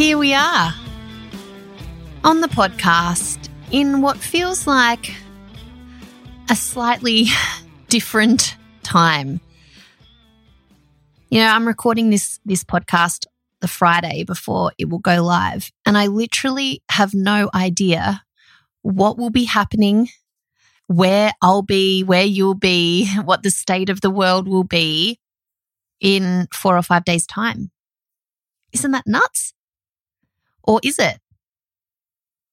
Here we are on the podcast in what feels like a slightly different time. You know, I'm recording this this podcast the Friday before it will go live, and I literally have no idea what will be happening, where I'll be, where you'll be, what the state of the world will be in 4 or 5 days time. Isn't that nuts? Or is it?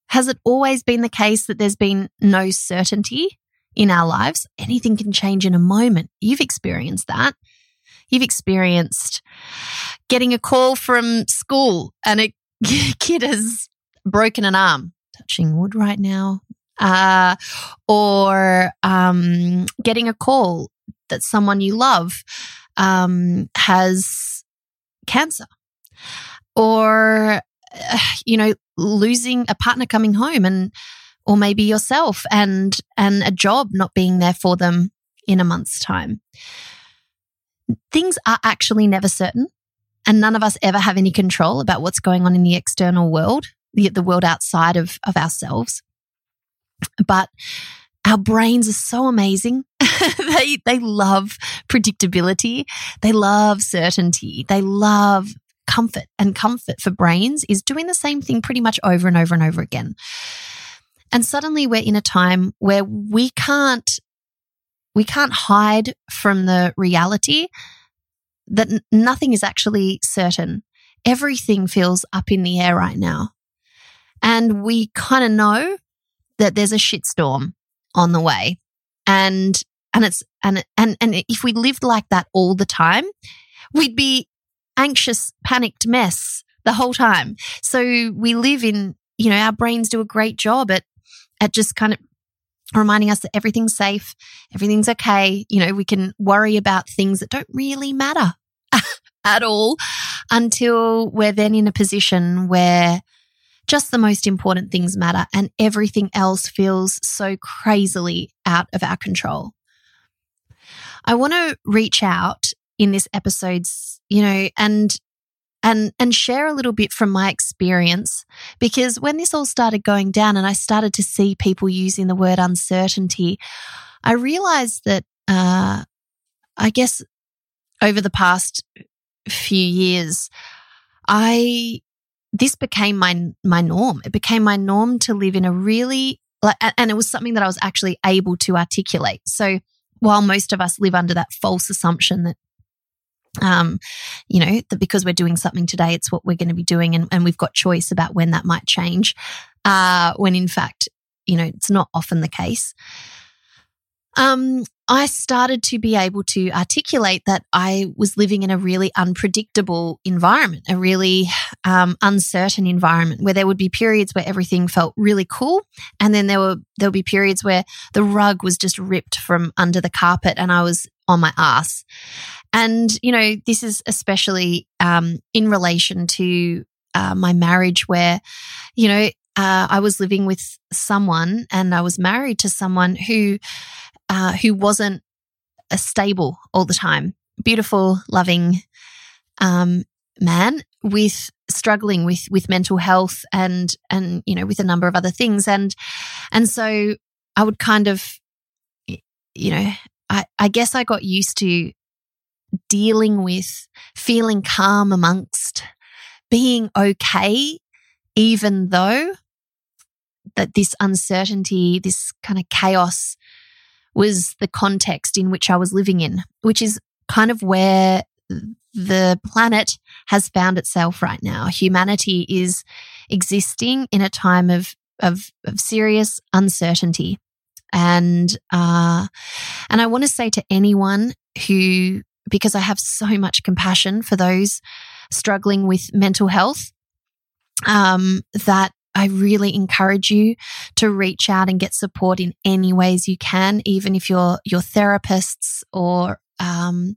Has it always been the case that there's been no certainty in our lives? Anything can change in a moment. You've experienced that. You've experienced getting a call from school and a kid has broken an arm, touching wood right now, uh, or um, getting a call that someone you love um, has cancer, or you know, losing a partner coming home and, or maybe yourself and, and a job not being there for them in a month's time. Things are actually never certain. And none of us ever have any control about what's going on in the external world, the, the world outside of, of ourselves. But our brains are so amazing. they, they love predictability. They love certainty. They love comfort and comfort for brains is doing the same thing pretty much over and over and over again. And suddenly we're in a time where we can't we can't hide from the reality that nothing is actually certain. Everything feels up in the air right now. And we kind of know that there's a shitstorm on the way. And and it's and and and if we lived like that all the time, we'd be anxious, panicked mess the whole time. So we live in, you know, our brains do a great job at, at just kind of reminding us that everything's safe, everything's okay. You know, we can worry about things that don't really matter at all until we're then in a position where just the most important things matter and everything else feels so crazily out of our control. I want to reach out in this episode's, you know, and and and share a little bit from my experience because when this all started going down and I started to see people using the word uncertainty, I realized that uh, I guess over the past few years, I this became my my norm. It became my norm to live in a really like, and it was something that I was actually able to articulate. So while most of us live under that false assumption that um, you know, that because we're doing something today, it's what we're going to be doing, and, and we've got choice about when that might change. Uh, when in fact, you know, it's not often the case. Um, I started to be able to articulate that I was living in a really unpredictable environment, a really um, uncertain environment where there would be periods where everything felt really cool, and then there were there would be periods where the rug was just ripped from under the carpet, and I was on my ass. And, you know, this is especially um, in relation to uh, my marriage, where, you know, uh, I was living with someone and I was married to someone who, uh, who wasn't a stable all the time. Beautiful, loving um, man with struggling with with mental health and and you know with a number of other things and and so I would kind of you know I, I guess I got used to dealing with feeling calm amongst being okay, even though that this uncertainty, this kind of chaos was the context in which I was living in, which is kind of where the planet has found itself right now. Humanity is existing in a time of, of, of serious uncertainty. And, uh, and I want to say to anyone who because I have so much compassion for those struggling with mental health. um, that I really encourage you to reach out and get support in any ways you can, even if you're your therapists or um,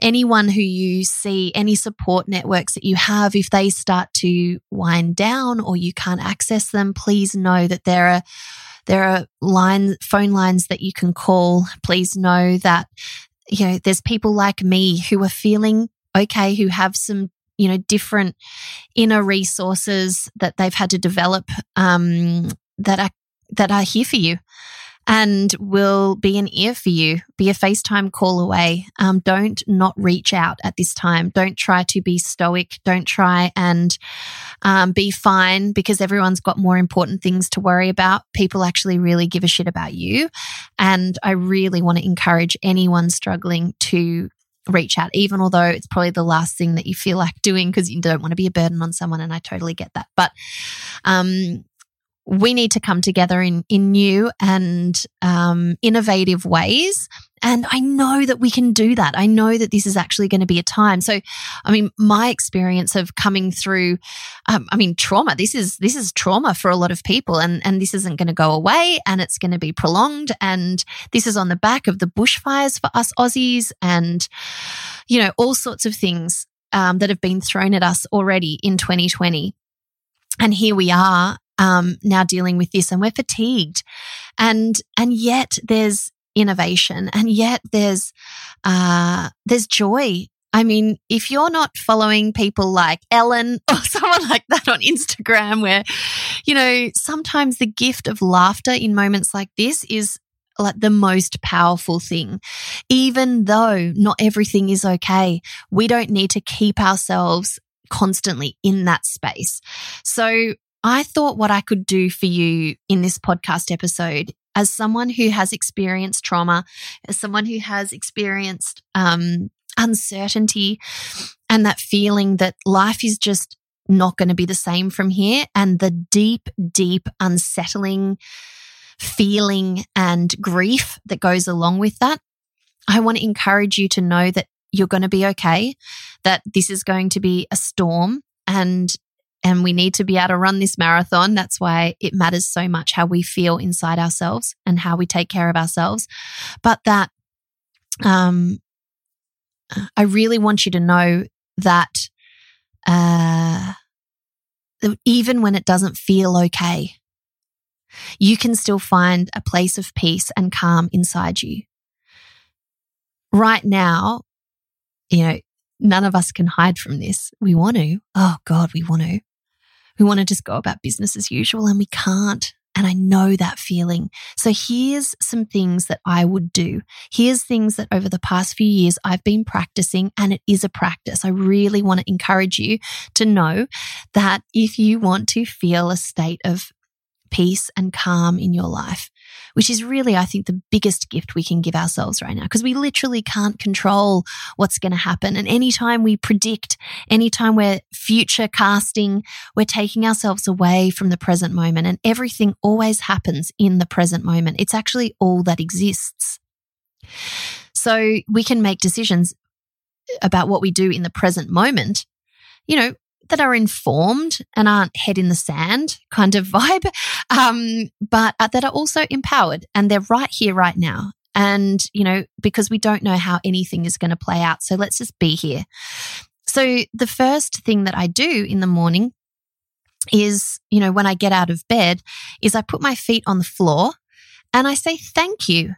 anyone who you see, any support networks that you have, if they start to wind down or you can't access them, please know that there are there are lines, phone lines that you can call. Please know that you know there's people like me who are feeling okay, who have some you know different inner resources that they've had to develop um, that are that are here for you and will be an ear for you, be a FaceTime call away. Um, don't not reach out at this time. Don't try to be stoic. Don't try and um, be fine because everyone's got more important things to worry about. People actually really give a shit about you. And I really want to encourage anyone struggling to reach out, even although it's probably the last thing that you feel like doing because you don't want to be a burden on someone. And I totally get that. But um, we need to come together in, in new and um, innovative ways. And I know that we can do that. I know that this is actually going to be a time. So, I mean, my experience of coming through, um, I mean, trauma. This is this is trauma for a lot of people, and and this isn't going to go away, and it's going to be prolonged. And this is on the back of the bushfires for us Aussies, and you know all sorts of things um, that have been thrown at us already in 2020. And here we are um, now dealing with this and we're fatigued. And, and yet there's innovation and yet there's, uh, there's joy. I mean, if you're not following people like Ellen or someone like that on Instagram, where, you know, sometimes the gift of laughter in moments like this is like the most powerful thing. Even though not everything is okay, we don't need to keep ourselves constantly in that space. So I thought what I could do for you in this podcast episode as someone who has experienced trauma, as someone who has experienced um, uncertainty and that feeling that life is just not going to be the same from here, and the deep, deep, unsettling feeling and grief that goes along with that. I want to encourage you to know that you're going to be okay, that this is going to be a storm and and we need to be able to run this marathon. That's why it matters so much how we feel inside ourselves and how we take care of ourselves. But that, um, I really want you to know that, uh, even when it doesn't feel okay, you can still find a place of peace and calm inside you. Right now, you know, none of us can hide from this. We want to. Oh God, we want to. We want to just go about business as usual and we can't. And I know that feeling. So here's some things that I would do. Here's things that over the past few years I've been practicing and it is a practice. I really want to encourage you to know that if you want to feel a state of peace and calm in your life, which is really, I think, the biggest gift we can give ourselves right now because we literally can't control what's going to happen. And anytime we predict, anytime we're future casting, we're taking ourselves away from the present moment and everything always happens in the present moment. It's actually all that exists. So we can make decisions about what we do in the present moment, you know, that are informed and aren't head in the sand kind of vibe, um, but uh, that are also empowered and they're right here, right now. And, you know, because we don't know how anything is going to play out. So let's just be here. So the first thing that I do in the morning is, you know, when I get out of bed, is I put my feet on the floor and I say thank you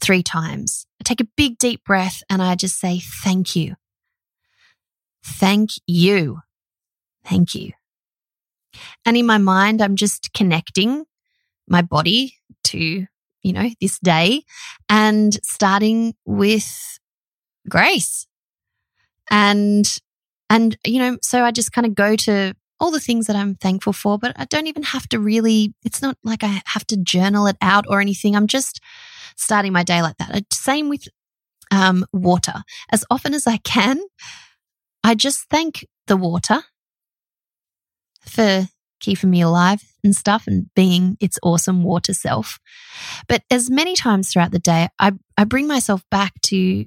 three times. I take a big deep breath and I just say thank you. Thank you. Thank you. And in my mind, I'm just connecting my body to, you know, this day and starting with grace. And, and, you know, so I just kind of go to all the things that I'm thankful for, but I don't even have to really, it's not like I have to journal it out or anything. I'm just starting my day like that. Same with um, water. As often as I can, I just thank the water for keeping me alive and stuff and being its awesome water self. But as many times throughout the day, I, I bring myself back to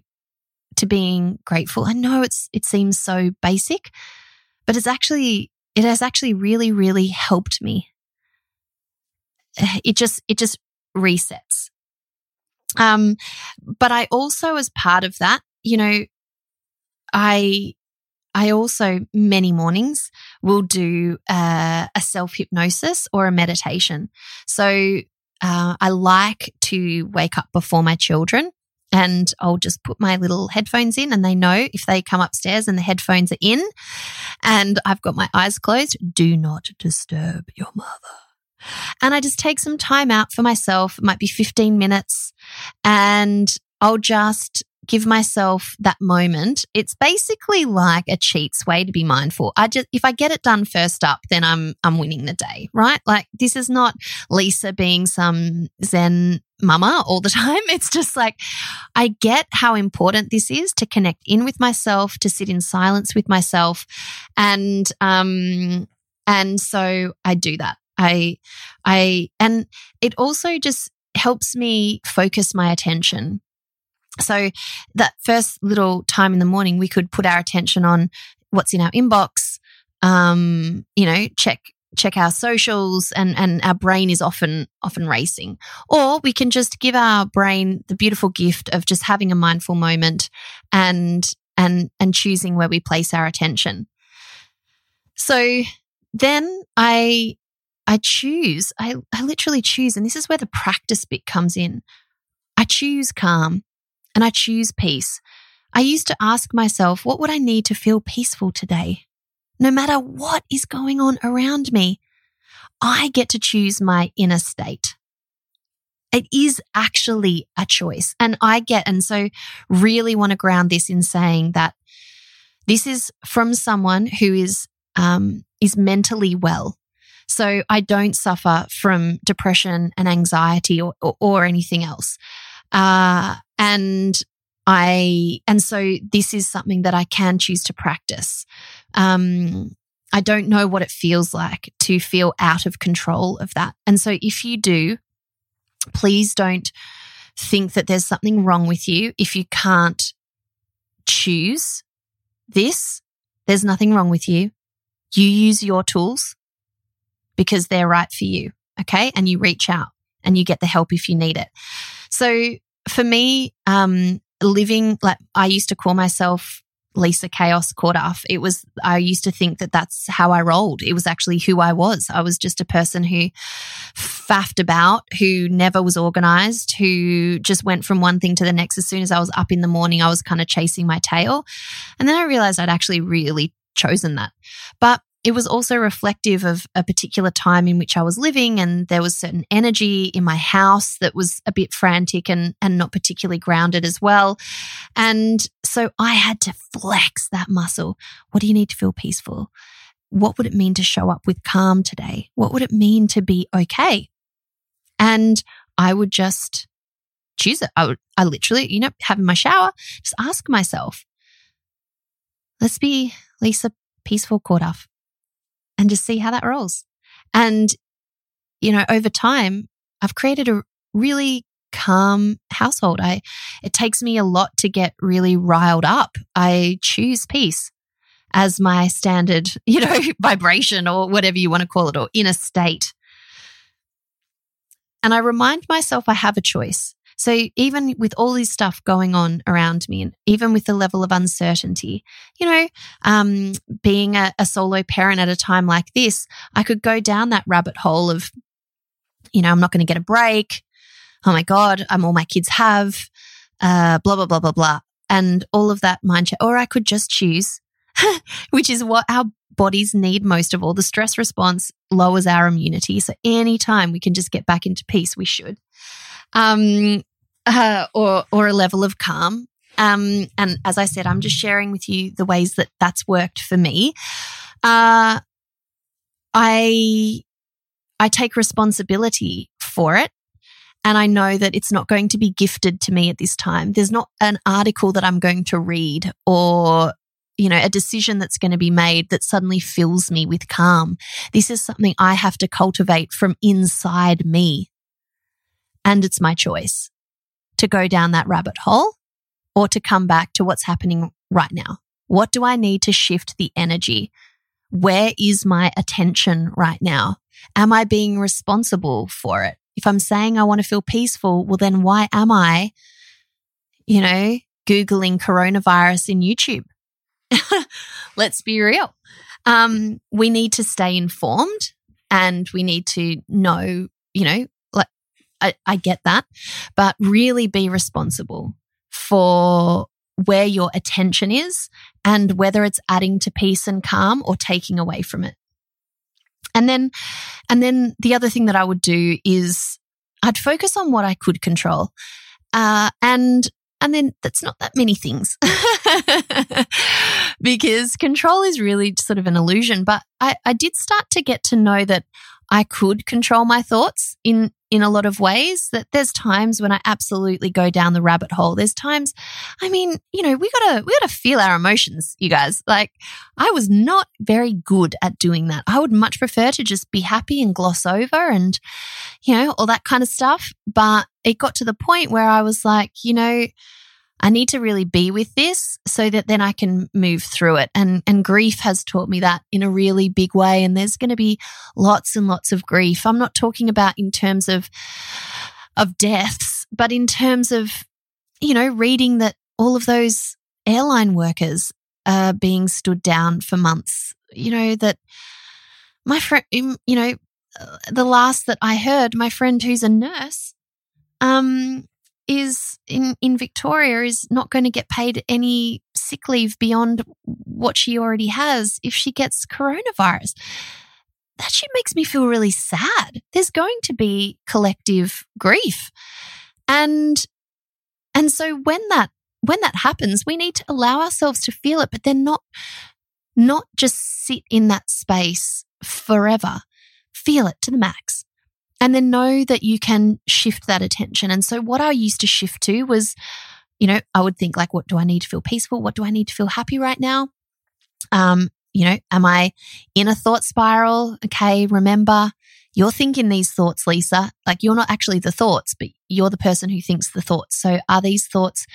to being grateful. I know it's it seems so basic, but it's actually it has actually really, really helped me. It just, it just resets. Um, but I also, as part of that, you know, I, I also many mornings will do uh, a self hypnosis or a meditation. So uh, I like to wake up before my children and I'll just put my little headphones in and they know if they come upstairs and the headphones are in and I've got my eyes closed, do not disturb your mother. And I just take some time out for myself. It might be 15 minutes and I'll just give myself that moment. It's basically like a cheats way to be mindful. I just if I get it done first up, then I'm I'm winning the day, right? Like this is not Lisa being some zen mama all the time. It's just like I get how important this is to connect in with myself, to sit in silence with myself and um and so I do that. I I and it also just helps me focus my attention so that first little time in the morning, we could put our attention on what's in our inbox, um, you know, check check our socials and and our brain is often often racing. Or we can just give our brain the beautiful gift of just having a mindful moment and and and choosing where we place our attention. So then i i choose i i literally choose and this is where the practice bit comes in. I choose calm and I choose peace. I used to ask myself, what would I need to feel peaceful today? No matter what is going on around me, I get to choose my inner state. It is actually a choice. And I get, and so really want to ground this in saying that this is from someone who is, um, is mentally well. So I don't suffer from depression and anxiety or, or, or anything else. Uh, and I, and so this is something that I can choose to practice. Um, I don't know what it feels like to feel out of control of that. And so if you do, please don't think that there's something wrong with you if you can't choose this. There's nothing wrong with you. You use your tools because they're right for you. Okay. And you reach out and you get the help if you need it. So for me, um, living like I used to call myself Lisa Chaos Corduff. It was, I used to think that that's how I rolled. It was actually who I was. I was just a person who faffed about, who never was organized, who just went from one thing to the next. As soon as I was up in the morning, I was kind of chasing my tail. And then I realized I'd actually really chosen that. But it was also reflective of a particular time in which I was living, and there was certain energy in my house that was a bit frantic and, and not particularly grounded as well. And so I had to flex that muscle. What do you need to feel peaceful? What would it mean to show up with calm today? What would it mean to be okay? And I would just choose it. I would, I literally, you know, having my shower, just ask myself, let's be Lisa Peaceful Corduff and just see how that rolls. And, you know, over time, I've created a really calm household. I, it takes me a lot to get really riled up. I choose peace as my standard, you know, vibration or whatever you want to call it or inner state. And I remind myself I have a choice. So even with all this stuff going on around me, and even with the level of uncertainty, you know, um, being a, a solo parent at a time like this, I could go down that rabbit hole of, you know, I'm not going to get a break. Oh my God, I'm all my kids have, uh, blah, blah, blah, blah, blah. And all of that mindset. Or I could just choose, which is what our bodies need most of all. The stress response lowers our immunity. So anytime we can just get back into peace, we should. Um, uh, or or a level of calm. Um, and as I said, I'm just sharing with you the ways that that's worked for me. Uh, I I take responsibility for it. And I know that it's not going to be gifted to me at this time. There's not an article that I'm going to read or, you know, a decision that's going to be made that suddenly fills me with calm. This is something I have to cultivate from inside me. And it's my choice to go down that rabbit hole or to come back to what's happening right now. What do I need to shift the energy? where is my attention right now? Am I being responsible for it? If I'm saying I want to feel peaceful, well, then why am I, you know, Googling coronavirus in YouTube? Let's be real. Um, we need to stay informed and we need to know, you know, I, I get that, but really be responsible for where your attention is and whether it's adding to peace and calm or taking away from it. And then, and then the other thing that I would do is I'd focus on what I could control. Uh, and, and then that's not that many things because control is really sort of an illusion. But I, I did start to get to know that I could control my thoughts in in a lot of ways that there's times when I absolutely go down the rabbit hole. There's times, I mean, you know, we gotta, we gotta feel our emotions, you guys. Like I was not very good at doing that. I would much prefer to just be happy and gloss over and, you know, all that kind of stuff. But it got to the point where I was like, you know, I need to really be with this so that then I can move through it. And, and grief has taught me that in a really big way. And there's going to be lots and lots of grief. I'm not talking about in terms of, of deaths, but in terms of, you know, reading that all of those airline workers are being stood down for months, you know, that my friend, you know, the last that I heard, my friend who's a nurse, um, is in, in Victoria is not going to get paid any sick leave beyond what she already has if she gets coronavirus. That shit makes me feel really sad. There's going to be collective grief. And and so when that when that happens, we need to allow ourselves to feel it, but then not not just sit in that space forever. Feel it to the max and then know that you can shift that attention. And so what I used to shift to was, you know, I would think like, what do I need to feel peaceful? What do I need to feel happy right now? Um, you know, am I in a thought spiral? Okay, remember, you're thinking these thoughts, Lisa. Like you're not actually the thoughts, but you're the person who thinks the thoughts. So are these thoughts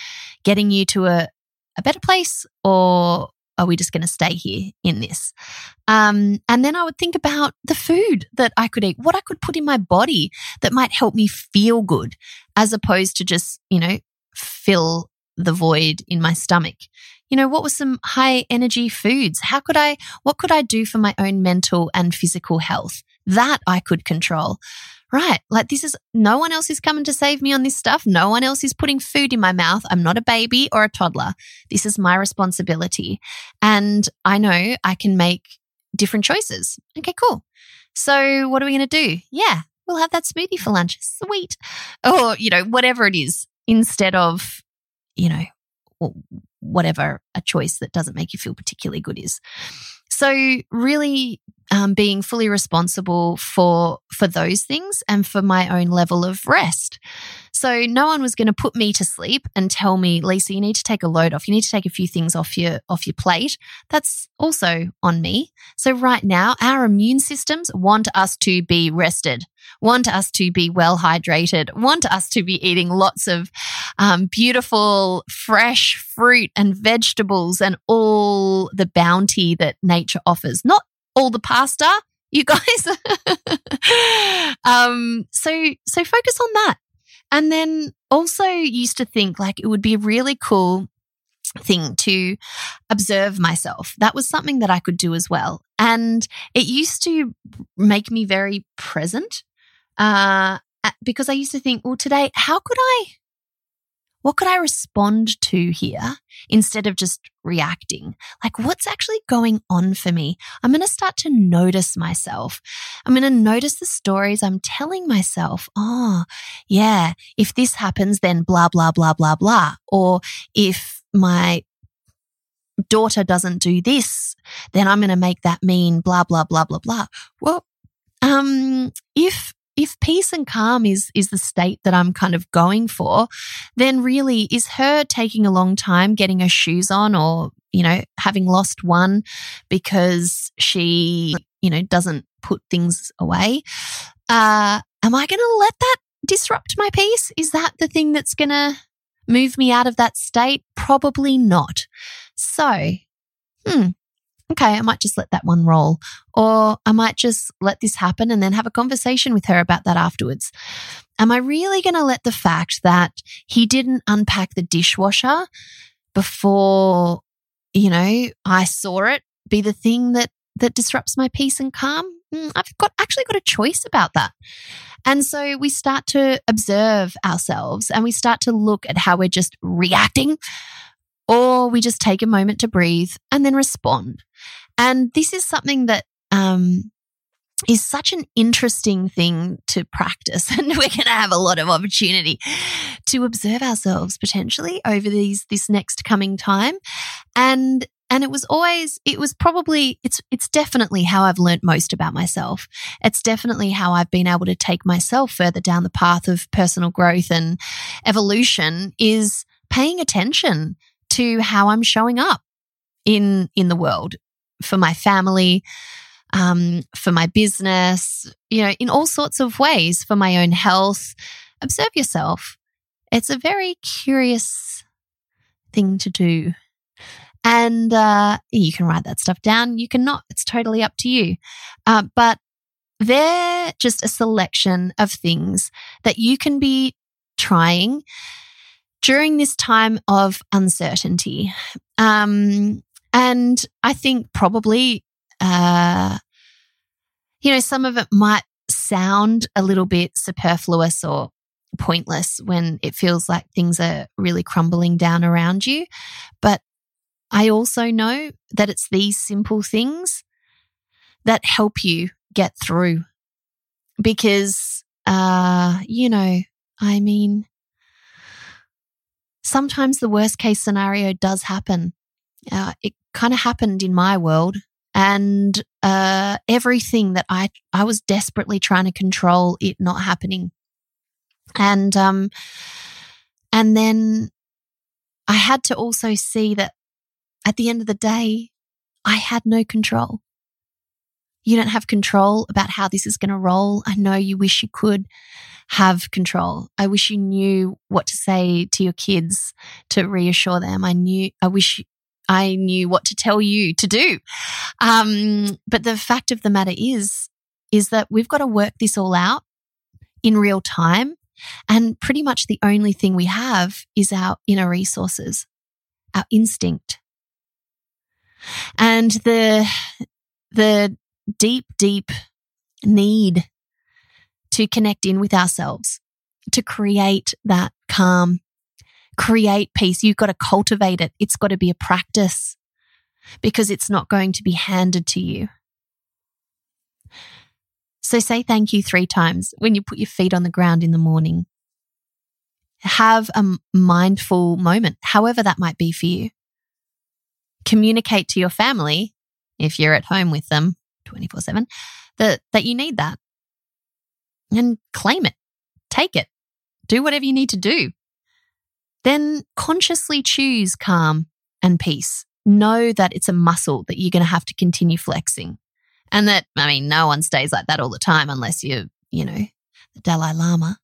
getting you to a, a better place or are we just going to stay here in this? Um, and then I would think about the food that I could eat, what I could put in my body that might help me feel good, as opposed to just, you know, fill the void in my stomach. You know, what were some high energy foods? How could I, what could I do for my own mental and physical health? That I could control right, like this is no one else is coming to save me on this stuff. No one else is putting food in my mouth. I'm not a baby or a toddler. This is my responsibility. And I know I can make different choices. Okay, cool. So what are we going to do? Yeah, we'll have that smoothie for lunch. Sweet. Or, you know, whatever it is instead of, you know, whatever a choice that doesn't make you feel particularly good is. So really um, being fully responsible for for those things and for my own level of rest. So no one was going to put me to sleep and tell me, Lisa, you need to take a load off. You need to take a few things off your off your plate. That's also on me. So right now, our immune systems want us to be rested, want us to be well hydrated, want us to be eating lots of um, beautiful, fresh fruit and vegetables and all the bounty that nature offers. Not all the pasta, you guys. um, so so focus on that. And then also used to think like it would be a really cool thing to observe myself. That was something that I could do as well. And it used to make me very present uh, because I used to think, well, today, how could I what could I respond to here instead of just reacting? Like, what's actually going on for me? I'm going to start to notice myself. I'm going to notice the stories I'm telling myself. Oh, yeah, if this happens, then blah, blah, blah, blah, blah. Or if my daughter doesn't do this, then I'm going to make that mean blah, blah, blah, blah, blah. Well, um, if if peace and calm is is the state that I'm kind of going for, then really is her taking a long time getting her shoes on or, you know, having lost one because she, you know, doesn't put things away. Uh, am I going to let that disrupt my peace? Is that the thing that's going to move me out of that state? Probably not. So, hmm, okay, I might just let that one roll. Or I might just let this happen and then have a conversation with her about that afterwards. Am I really going to let the fact that he didn't unpack the dishwasher before, you know, I saw it be the thing that, that disrupts my peace and calm? Mm, I've got actually got a choice about that. And so we start to observe ourselves and we start to look at how we're just reacting or we just take a moment to breathe and then respond. And this is something that um, is such an interesting thing to practice. And we're going to have a lot of opportunity to observe ourselves potentially over these, this next coming time. And and it was always it was probably it's it's definitely how I've learned most about myself. It's definitely how I've been able to take myself further down the path of personal growth and evolution is paying attention to how I'm showing up in in the world for my family, um, for my business, you know, in all sorts of ways for my own health. Observe yourself. It's a very curious thing to do. And uh, you can write that stuff down. You cannot. It's totally up to you. Uh, but they're just a selection of things that you can be trying during this time of uncertainty. Um, and I think probably, uh, you know, some of it might sound a little bit superfluous or pointless when it feels like things are really crumbling down around you. But I also know that it's these simple things that help you get through because, uh, you know, I mean, sometimes the worst case scenario does happen. Uh, it kind of happened in my world. And uh, everything that I, I was desperately trying to control it not happening. And, um, and then I had to also see that at the end of the day, I had no control. You don't have control about how this is going to roll. I know you wish you could have control. I wish you knew what to say to your kids to reassure them. I knew, I wish I knew what to tell you to do. Um, but the fact of the matter is, is that we've got to work this all out in real time. And pretty much the only thing we have is our inner resources, our instinct. And the, the deep, deep need to connect in with ourselves, to create that calm, create peace. You've got to cultivate it. It's got to be a practice because it's not going to be handed to you. So say thank you three times when you put your feet on the ground in the morning. Have a mindful moment, however that might be for you. Communicate to your family, if you're at home with them 24 7, that, that you need that and claim it, take it, do whatever you need to do. Then consciously choose calm and peace. Know that it's a muscle that you're going to have to continue flexing. And that, I mean, no one stays like that all the time unless you're, you know, the Dalai Lama.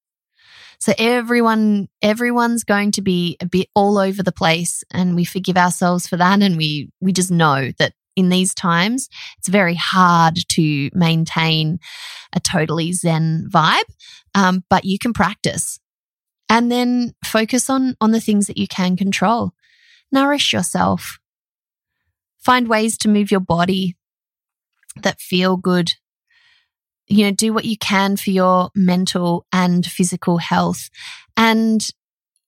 So everyone, everyone's going to be a bit all over the place and we forgive ourselves for that. And we, we just know that in these times, it's very hard to maintain a totally Zen vibe, um, but you can practice and then focus on, on the things that you can control. Nourish yourself. Find ways to move your body that feel good. You know, do what you can for your mental and physical health and,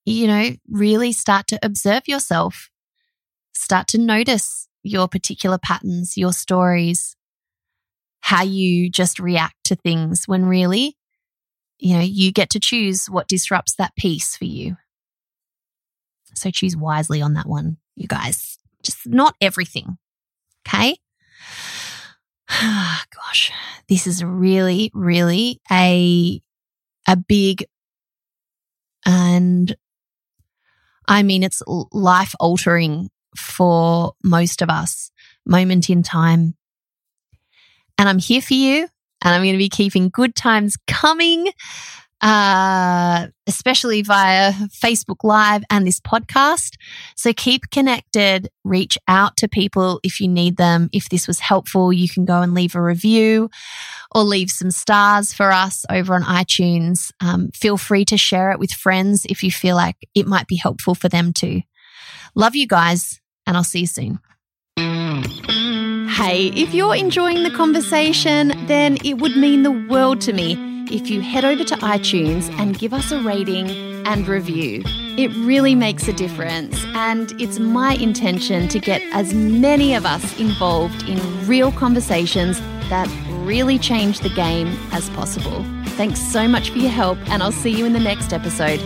you know, really start to observe yourself. Start to notice your particular patterns, your stories, how you just react to things when really, you know, you get to choose what disrupts that peace for you. So choose wisely on that one, you guys. Just not everything. Okay. Gosh, this is really, really a, a big and I mean, it's life altering for most of us moment in time. And I'm here for you and I'm going to be keeping good times coming. uh, especially via Facebook Live and this podcast. So keep connected, reach out to people if you need them. If this was helpful, you can go and leave a review or leave some stars for us over on iTunes. Um, feel free to share it with friends if you feel like it might be helpful for them too. Love you guys, and I'll see you soon. Hey, if you're enjoying the conversation, then it would mean the world to me if you head over to iTunes and give us a rating and review. It really makes a difference, and it's my intention to get as many of us involved in real conversations that really change the game as possible. Thanks so much for your help, and I'll see you in the next episode.